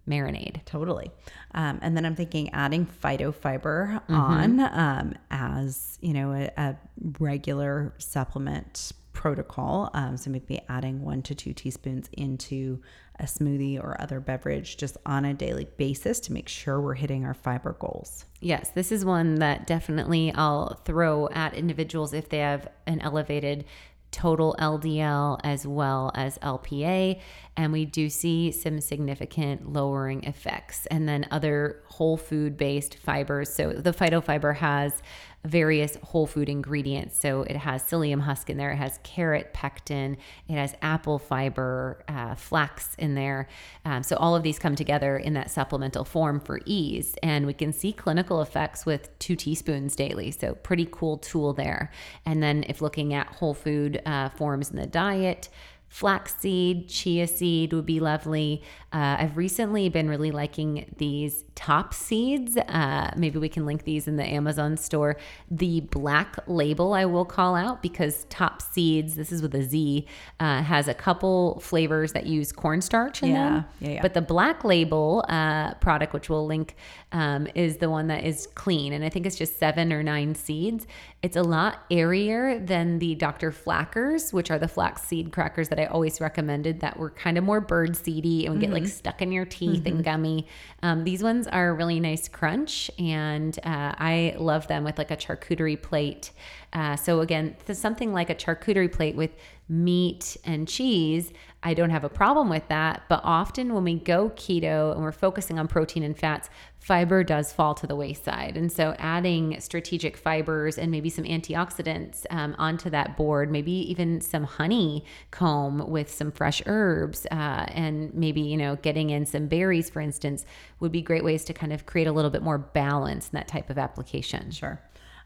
marinade. Totally. Um, and then I'm thinking adding phytofiber mm-hmm. on um, as, you know, a, a regular supplement protocol. Um, so maybe adding one to two teaspoons into a smoothie or other beverage just on a daily basis to make sure we're hitting our fiber goals. Yes, this is one that definitely I'll throw at individuals if they have an elevated total LDL as well as LPA. And we do see some significant lowering effects. And then other whole food based fibers. So the phytofiber has various whole food ingredients. So it has psyllium husk in there, it has carrot pectin, it has apple fiber, uh, flax in there. Um, so all of these come together in that supplemental form for ease. And we can see clinical effects with two teaspoons daily. So pretty cool tool there. And then if looking at whole food uh, forms in the diet, flaxseed, chia seed would be lovely. Uh, I've recently been really liking these Top Seedz. Uh, maybe we can link these in the Amazon store. The black label I will call out because Top Seedz, this is with a Z, uh, has a couple flavors that use cornstarch in yeah, them. Yeah, yeah. But the black label uh, product, which we'll link, um, is the one that is clean. And I think it's just seven or nine seeds. It's a lot airier than the Dr. Flackers, which are the flax seed crackers that I always recommended that were kind of more bird seedy and would mm-hmm. get like stuck in your teeth mm-hmm. and gummy. Um, these ones are a really nice crunch, and uh, I love them with like a charcuterie plate. Uh, so again, something like a charcuterie plate with meat and cheese, I don't have a problem with that. But often when we go keto and we're focusing on protein and fats, fiber does fall to the wayside. And so adding strategic fibers and maybe some antioxidants um, onto that board, maybe even some honeycomb with some fresh herbs, uh, and maybe, you know, getting in some berries, for instance, would be great ways to kind of create a little bit more balance in that type of application. Sure.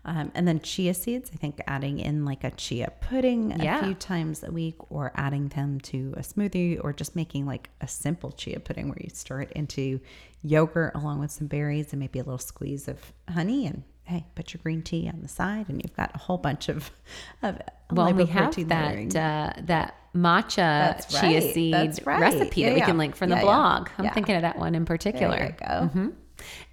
Um, and then chia seeds, I think adding in like a chia pudding a few times a week or adding them to a smoothie or just making like a simple chia pudding where you stir it into yogurt along with some berries and maybe a little squeeze of honey and hey, put your green tea on the side and you've got a whole bunch of, of well, we have that uh, that matcha That's chia right. seed right. recipe yeah, that we yeah. can link from yeah, the blog. I'm thinking of that one in particular. There you go. Mm-hmm.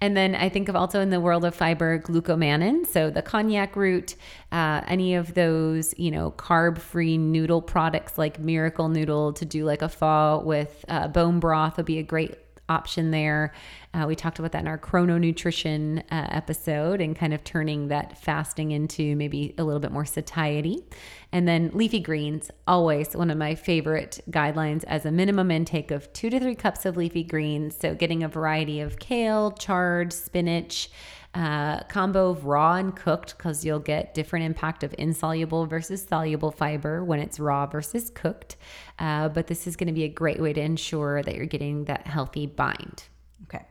And then I think of also in the world of fiber, glucomannan. So the konjac root, uh, any of those, you know, carb free noodle products like Miracle Noodle to do like a pho with uh, bone broth would be a great option there. Uh, we talked about that in our chrononutrition uh, episode and kind of turning that fasting into maybe a little bit more satiety. And then leafy greens, always one of my favorite guidelines as a minimum intake of two to three cups of leafy greens. So getting a variety of kale, chard, spinach. Uh, combo of raw and cooked because you'll get different impact of insoluble versus soluble fiber when it's raw versus cooked. Uh, but this is going to be a great way to ensure that you're getting that healthy bind. Okay.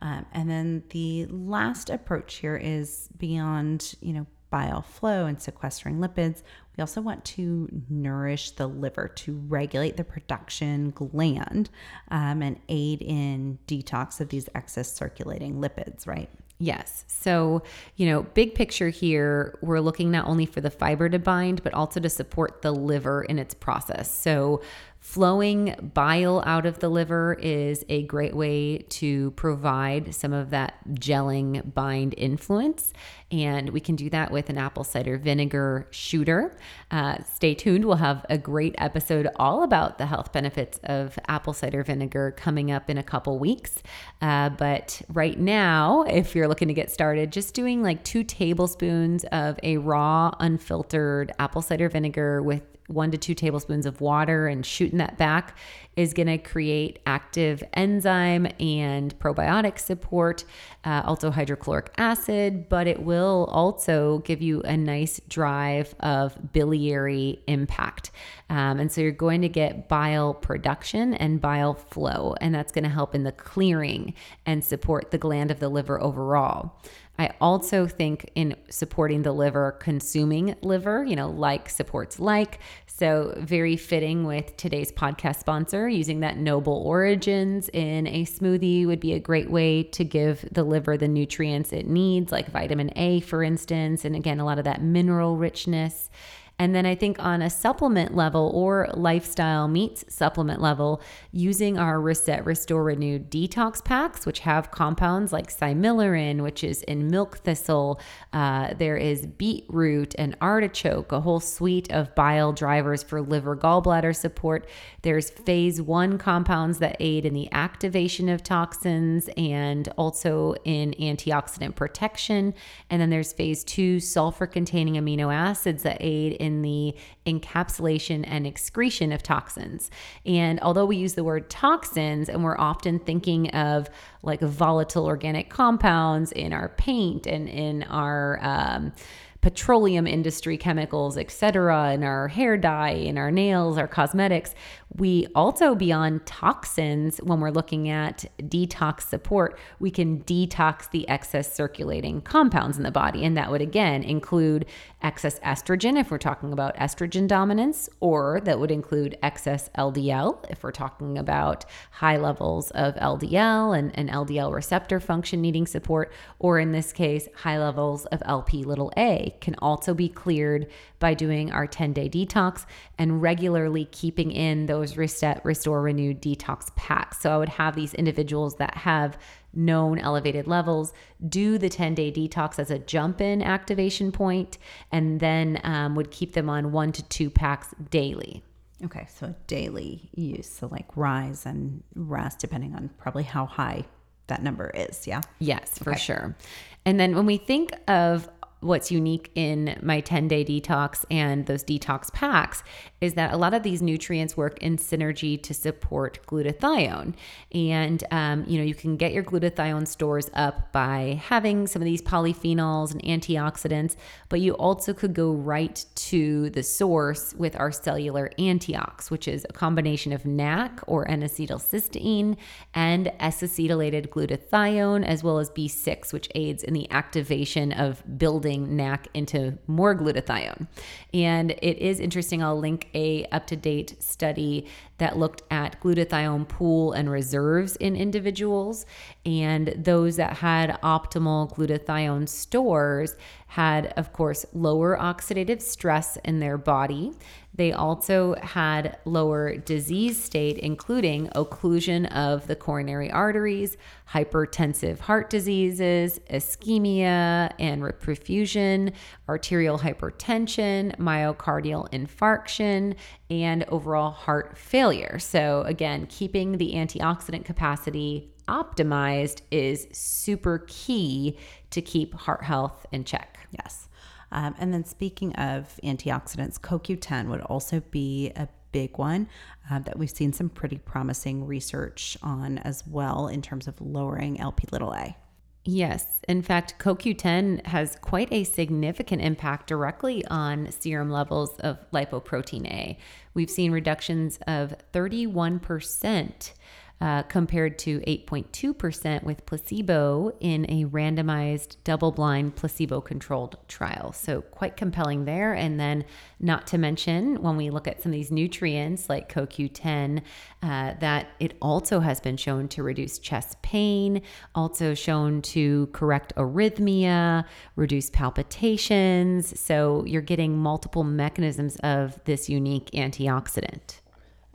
Um, and then the last approach here is beyond, you know, bile flow and sequestering lipids. We also want to nourish the liver to regulate the production gland um, and aid in detox of these excess circulating lipids, right? Yes. So, you know, big picture here, we're looking not only for the fiber to bind, but also to support the liver in its process. So, Flowing bile out of the liver is a great way to provide some of that gelling bind influence. And we can do that with an apple cider vinegar shooter. Uh, stay tuned. We'll have a great episode all about the health benefits of apple cider vinegar coming up in a couple weeks. Uh, but right now, if you're looking to get started, just doing like two tablespoons of a raw, unfiltered apple cider vinegar with one to two tablespoons of water and shooting that back is going to create active enzyme and probiotic support, uh, also hydrochloric acid, but it will also give you a nice drive of biliary impact. Um, and so you're going to get bile production and bile flow, and that's going to help in the clearing and support the gland of the liver overall. I also think in supporting the liver, consuming liver, you know, like supports like. So, very fitting with today's podcast sponsor. Using that noble origins in a smoothie would be a great way to give the liver the nutrients it needs, like vitamin A, for instance. And again, a lot of that mineral richness. And then I think on a supplement level or lifestyle meets supplement level, using our Reset, Restore, Renew detox packs, which have compounds like silymarin, which is in milk thistle. Uh, there is beetroot and artichoke, a whole suite of bile drivers for liver gallbladder support. There's phase one compounds that aid in the activation of toxins and also in antioxidant protection. And then there's phase two sulfur containing amino acids that aid in the encapsulation and excretion of toxins. And although we use the word toxins and we're often thinking of like volatile organic compounds in our paint and in our, um, petroleum industry chemicals, etc., in our hair dye, in our nails, our cosmetics. We also, beyond toxins, when we're looking at detox support, we can detox the excess circulating compounds in the body. And that would again include excess estrogen if we're talking about estrogen dominance, or that would include excess LDL if we're talking about high levels of LDL and, and LDL receptor function needing support, or in this case, high levels of LP little a can also be cleared by doing our 10 day detox and regularly keeping in those reset, restore, renew detox packs. So I would have these individuals that have known elevated levels do the 10 day detox as a jump in activation point and then um, would keep them on one to two packs daily. Okay, so daily use, so like rise and rest, depending on probably how high that number is. Yeah. Yes, for okay. sure. And then when we think of what's unique in my 10 day detox and those detox packs is that a lot of these nutrients work in synergy to support glutathione. And, um, you know, you can get your glutathione stores up by having some of these polyphenols and antioxidants, but you also could go right to the source with our cellular antiox, which is a combination of NAC or N acetylcysteine and S acetylated glutathione, as well as B6, which aids in the activation of building NAC into more glutathione. And it is interesting. I'll link a up to date study that looked at glutathione pool and reserves in individuals. And those that had optimal glutathione stores had, of course, lower oxidative stress in their body. They also had lower disease state, including occlusion of the coronary arteries, hypertensive heart diseases, ischemia and reperfusion, arterial hypertension, myocardial infarction, and overall heart failure. So, again, keeping the antioxidant capacity optimized is super key to keep heart health in check. Yes. Um, and then speaking of antioxidants, CoQ10 would also be a big one uh, that we've seen some pretty promising research on as well in terms of lowering LP little a. Yes. In fact, CoQ10 has quite a significant impact directly on serum levels of lipoprotein A. We've seen reductions of 31% uh, compared to 8.2% with placebo in a randomized double blind placebo controlled trial. So, quite compelling there. And then, not to mention, when we look at some of these nutrients like CoQ10, uh, that it also has been shown to reduce chest pain, also shown to correct arrhythmia, reduce palpitations. So, you're getting multiple mechanisms of this unique antioxidant.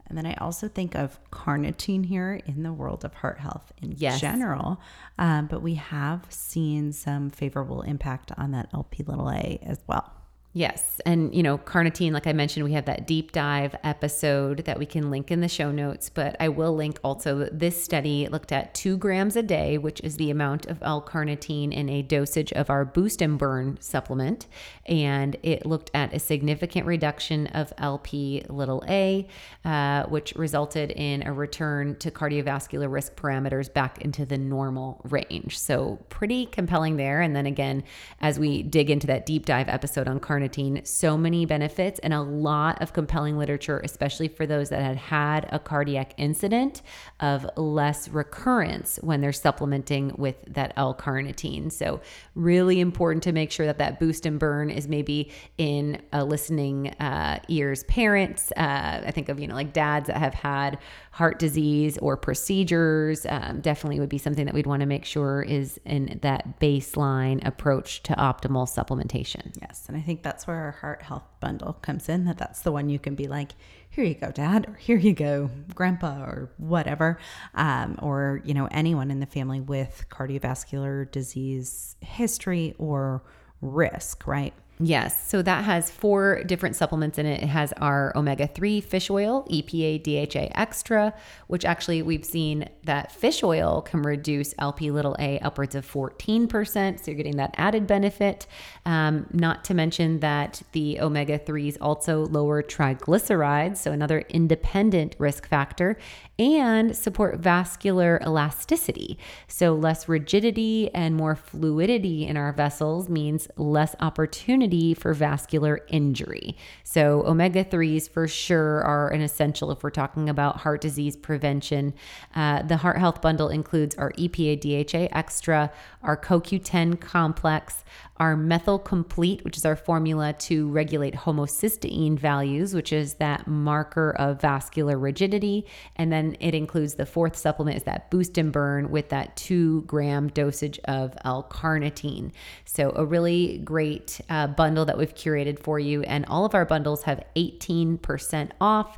And then I also think of carnitine here in the world of heart health in Yes. general. Um, but we have seen some favorable impact on that LP little a as well. Yes. And, you know, carnitine, like I mentioned, we have that deep dive episode that we can link in the show notes. But I will link also this study looked at two grams a day, which is the amount of L carnitine in a dosage of our Boost and Burn supplement. And it looked at a significant reduction of LP little a, uh, which resulted in a return to cardiovascular risk parameters back into the normal range. So, pretty compelling there. And then again, as we dig into that deep dive episode on carnitine, so many benefits and a lot of compelling literature, especially for those that had had a cardiac incident of less recurrence when they're supplementing with that L carnitine. So, really important to make sure that that boost and burn is maybe in a listening uh, ears. Parents, uh, I think of, you know, like dads that have had heart disease or procedures, um, definitely would be something that we'd want to make sure is in that baseline approach to optimal supplementation. Yes, and I think that's where our heart health bundle comes in. That that's the one you can be like, here you go, dad, or here you go, grandpa, or whatever, um, or you know anyone in the family with cardiovascular disease history or risk, right? Yes. So that has four different supplements in it. It has our omega 3 fish oil, EPA DHA extra, which actually we've seen that fish oil can reduce LP little a upwards of 14%. So you're getting that added benefit. Um, not to mention that the omega 3s also lower triglycerides, so another independent risk factor, and support vascular elasticity. So less rigidity and more fluidity in our vessels means less opportunity for vascular injury. So omega 3s for sure are an essential if we're talking about heart disease prevention. Uh, the Heart Health Bundle includes our EPA DHA Extra, our CoQ10 complex, our Methyl Complete, which is our formula to regulate homocysteine values, which is that marker of vascular rigidity. And then it includes the fourth supplement is that boost and burn with that two gram dosage of L-carnitine. So a really great uh, bundle that we've curated for you. And all of our bundles have 18% off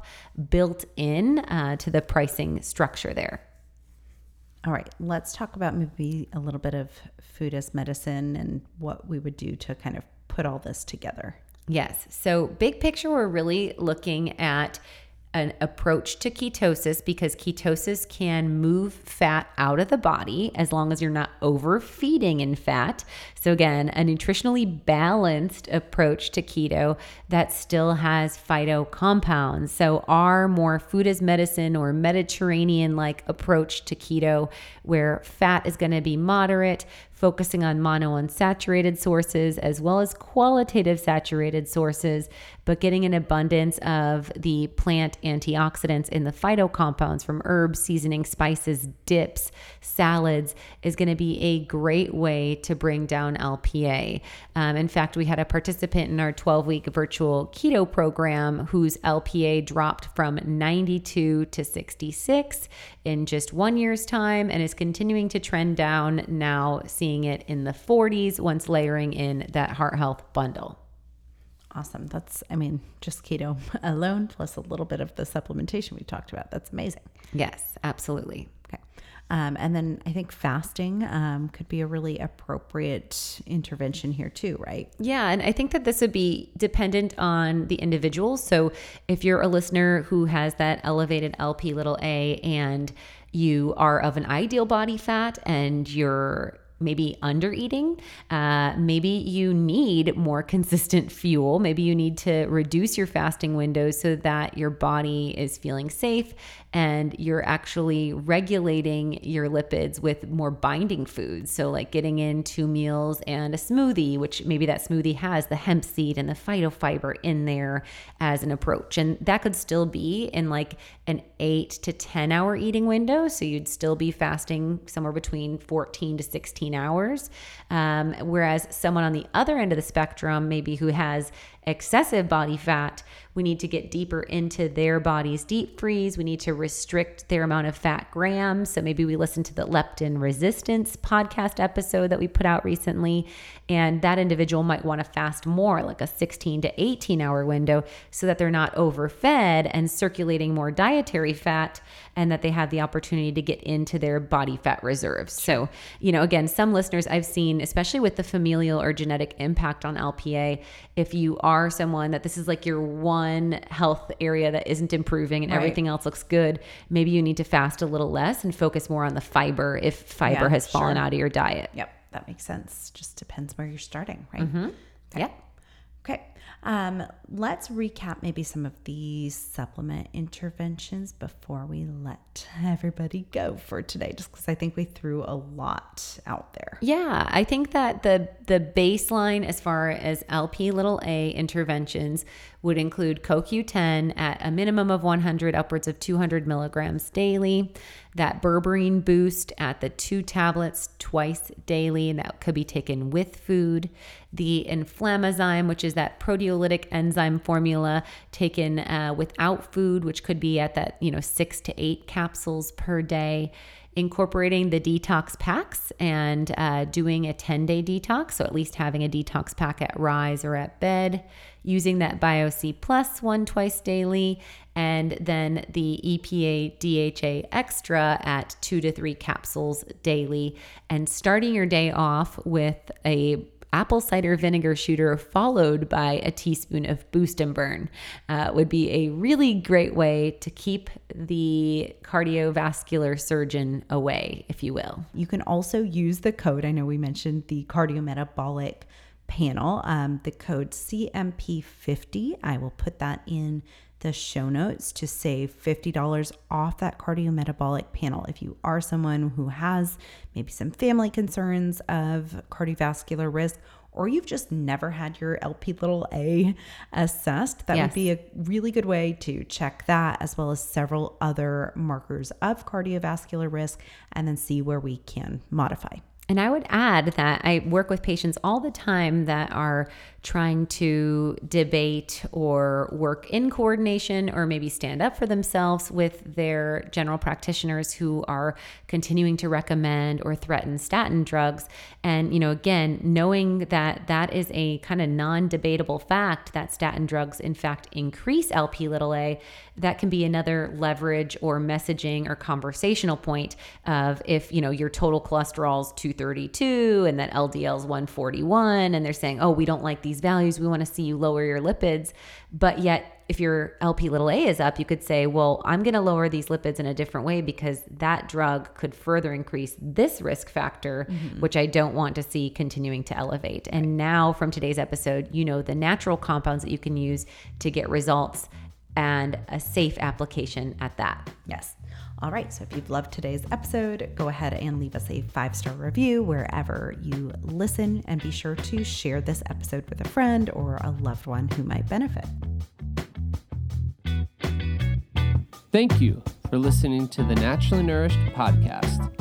built in uh, to the pricing structure there. All right, let's talk about maybe a little bit of food as medicine and what we would do to kind of put all this together. Yes. So, big picture, we're really looking at an approach to ketosis because ketosis can move fat out of the body as long as you're not overfeeding in fat. So, again, a nutritionally balanced approach to keto that still has phyto compounds. So, our more food as medicine or Mediterranean like approach to keto, where fat is going to be moderate, focusing on monounsaturated sources as well as qualitative saturated sources, but getting an abundance of the plant antioxidants in the phytocompounds from herbs, seasoning, spices, dips, salads is going to be a great way to bring down LPA. Um, in fact, we had a participant in our 12 week virtual keto program whose LPA dropped from 92 to 66 in just one year's time and is continuing to trend down now, seeing it in the 40s once layering in that heart health bundle. Awesome. That's, I mean, just keto *laughs* alone plus a little bit of the supplementation we talked about. That's amazing. Yes, absolutely. Um, and then I think fasting um, could be a really appropriate intervention here too, right? Yeah, and I think that this would be dependent on the individual. So if you're a listener who has that elevated LP little a and you are of an ideal body fat and you're maybe under eating. Uh, maybe you need more consistent fuel. Maybe you need to reduce your fasting windows so that your body is feeling safe and you're actually regulating your lipids with more binding foods. So, like getting in two meals and a smoothie, which maybe that smoothie has the hemp seed and the phytofiber in there as an approach. And that could still be in like an eight to 10 hour eating window. So, you'd still be fasting somewhere between 14 to 16 hours. Um, whereas someone on the other end of the spectrum, maybe who has excessive body fat, we need to get deeper into their body's deep freeze. We need to restrict their amount of fat grams. So maybe we listen to the leptin resistance podcast episode that we put out recently. And that individual might want to fast more, like a 16 to 18 hour window, so that they're not overfed and circulating more dietary fat and that they have the opportunity to get into their body fat reserves. So, you know, again, some listeners I've seen, especially with the familial or genetic impact on LPA, if you are someone that this is like your one health area that isn't improving and right. everything else looks good, maybe you need to fast a little less and focus more on the fiber if fiber yeah, has fallen sure. out of your diet. Yep, that makes sense. Just depends where you're starting, right? Mm-hmm. Okay. Yep. Okay. Um, let's recap maybe some of these supplement interventions before we let everybody go for today, just because I think we threw a lot out there. Yeah, I think that the the baseline as far as LP little a interventions would include CoQ10 at a minimum of 100, upwards of 200 milligrams daily. That berberine boost at the two tablets twice daily, and that could be taken with food. The inflammazyme, which is that proteolytic enzyme formula taken uh, without food, which could be at that, you know, six to eight capsules per day incorporating the detox packs and uh, doing a 10 day detox. So, at least having a detox pack at rise or at bed, using that BioC Plus one twice daily, and then the EPA DHA Extra at two to three capsules daily, and starting your day off with a apple cider vinegar shooter followed by a teaspoon of boost and burn uh, would be a really great way to keep the cardiovascular surgeon away, if you will. You can also use the code. I know we mentioned the cardiometabolic panel, um, the code CMP50. I will put that in the show notes to save $50 off that cardiometabolic panel. If you are someone who has maybe some family concerns of cardiovascular risk, or you've just never had your LP little a assessed, that yes. would be a really good way to check that as well as several other markers of cardiovascular risk and then see where we can modify. And I would add that I work with patients all the time that are trying to debate or work in coordination or maybe stand up for themselves with their general practitioners who are continuing to recommend or threaten statin drugs. And, you know, again, knowing that that is a kind of non debatable fact that statin drugs, in fact, increase LP little a, that can be another leverage or messaging or conversational point of if, you know, your total cholesterol is 232 and that LDL is 141, and they're saying, oh, we don't like these these values. We want to see you lower your lipids. But yet, if your LP little a is up, you could say, well, I'm going to lower these lipids in a different way because that drug could further increase this risk factor, mm-hmm. which I don't want to see continuing to elevate. And now, from today's episode, you know the natural compounds that you can use to get results and a safe application at that. Yes. All right, so if you've loved today's episode, go ahead and leave us a five star review wherever you listen, and be sure to share this episode with a friend or a loved one who might benefit. Thank you for listening to the Naturally Nourished podcast.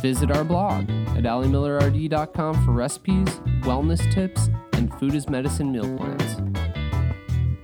Visit our blog at alimillerrd.com for recipes, wellness tips, and food as medicine meal plans.